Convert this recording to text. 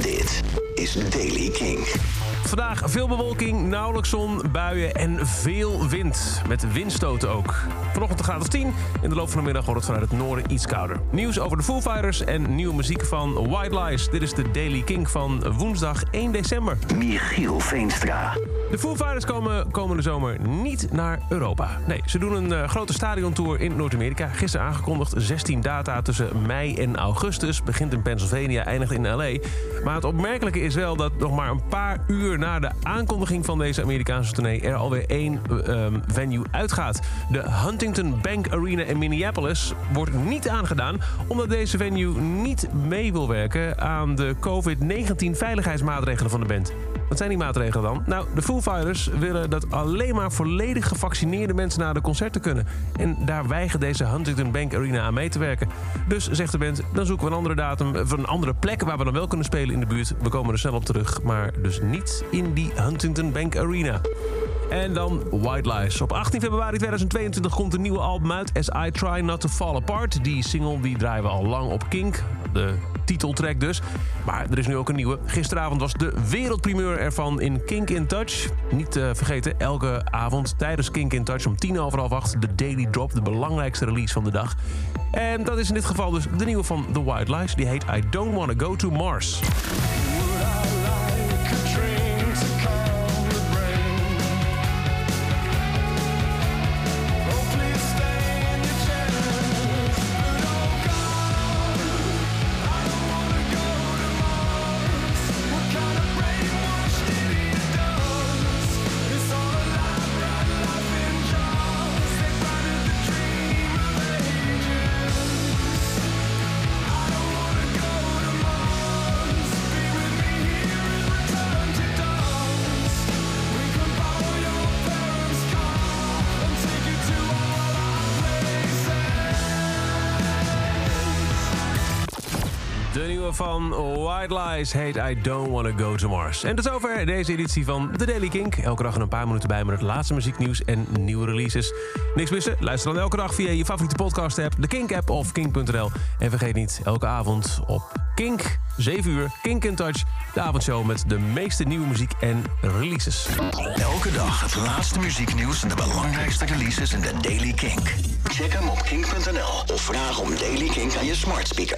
Dit is Daily King. Vandaag veel bewolking, nauwelijks zon, buien en veel wind. Met windstoten ook. Vanochtend graad of 10. In de loop van de middag wordt het vanuit het noorden iets kouder. Nieuws over de Foo Fighters en nieuwe muziek van White Lies. Dit is de Daily King van woensdag 1 december. Michiel Veenstra. De Foo Fighters komen komende zomer niet naar Europa. Nee, ze doen een uh, grote stadiontour in Noord-Amerika. Gisteren aangekondigd 16 data tussen mei en augustus. Begint in Pennsylvania, eindigt in L.A. Maar het opmerkelijke is wel dat nog maar een paar uur na de aankondiging van deze Amerikaanse tournee... er alweer één uh, venue uitgaat. De Huntington Bank Arena in Minneapolis wordt niet aangedaan... omdat deze venue niet mee wil werken aan de COVID-19 veiligheidsmaatregelen van de band. Wat zijn die maatregelen dan? Nou, de Fighters willen dat alleen maar volledig gevaccineerde mensen naar de concerten kunnen. En daar weigert deze Huntington Bank Arena aan mee te werken. Dus zegt de band, dan zoeken we een andere datum, van een andere plek waar we dan wel kunnen spelen in de buurt. We komen er snel op terug, maar dus niet in die Huntington Bank Arena. En dan White Lies. Op 18 februari 2022 komt een nieuwe album uit, As I Try Not To Fall Apart. Die single die draaien we al lang op Kink, de titeltrack dus. Maar er is nu ook een nieuwe. Gisteravond was de wereldprimeur ervan in Kink in Touch. Niet te vergeten, elke avond tijdens Kink in Touch om tien over half acht... de Daily Drop, de belangrijkste release van de dag. En dat is in dit geval dus de nieuwe van The White Lies. Die heet I Don't Wanna Go To Mars. De nieuwe van White Lies heet I Don't Wanna Go To Mars. En tot zover deze editie van The Daily Kink. Elke dag een paar minuten bij met het laatste muzieknieuws en nieuwe releases. Niks missen? Luister dan elke dag via je favoriete podcast-app, de Kink-app of kink.nl. En vergeet niet, elke avond op Kink, 7 uur, Kink in Touch. De avondshow met de meeste nieuwe muziek en releases. Elke dag het laatste muzieknieuws en de belangrijkste releases in de Daily Kink. Check hem op kink.nl of vraag om Daily Kink aan je smart speaker.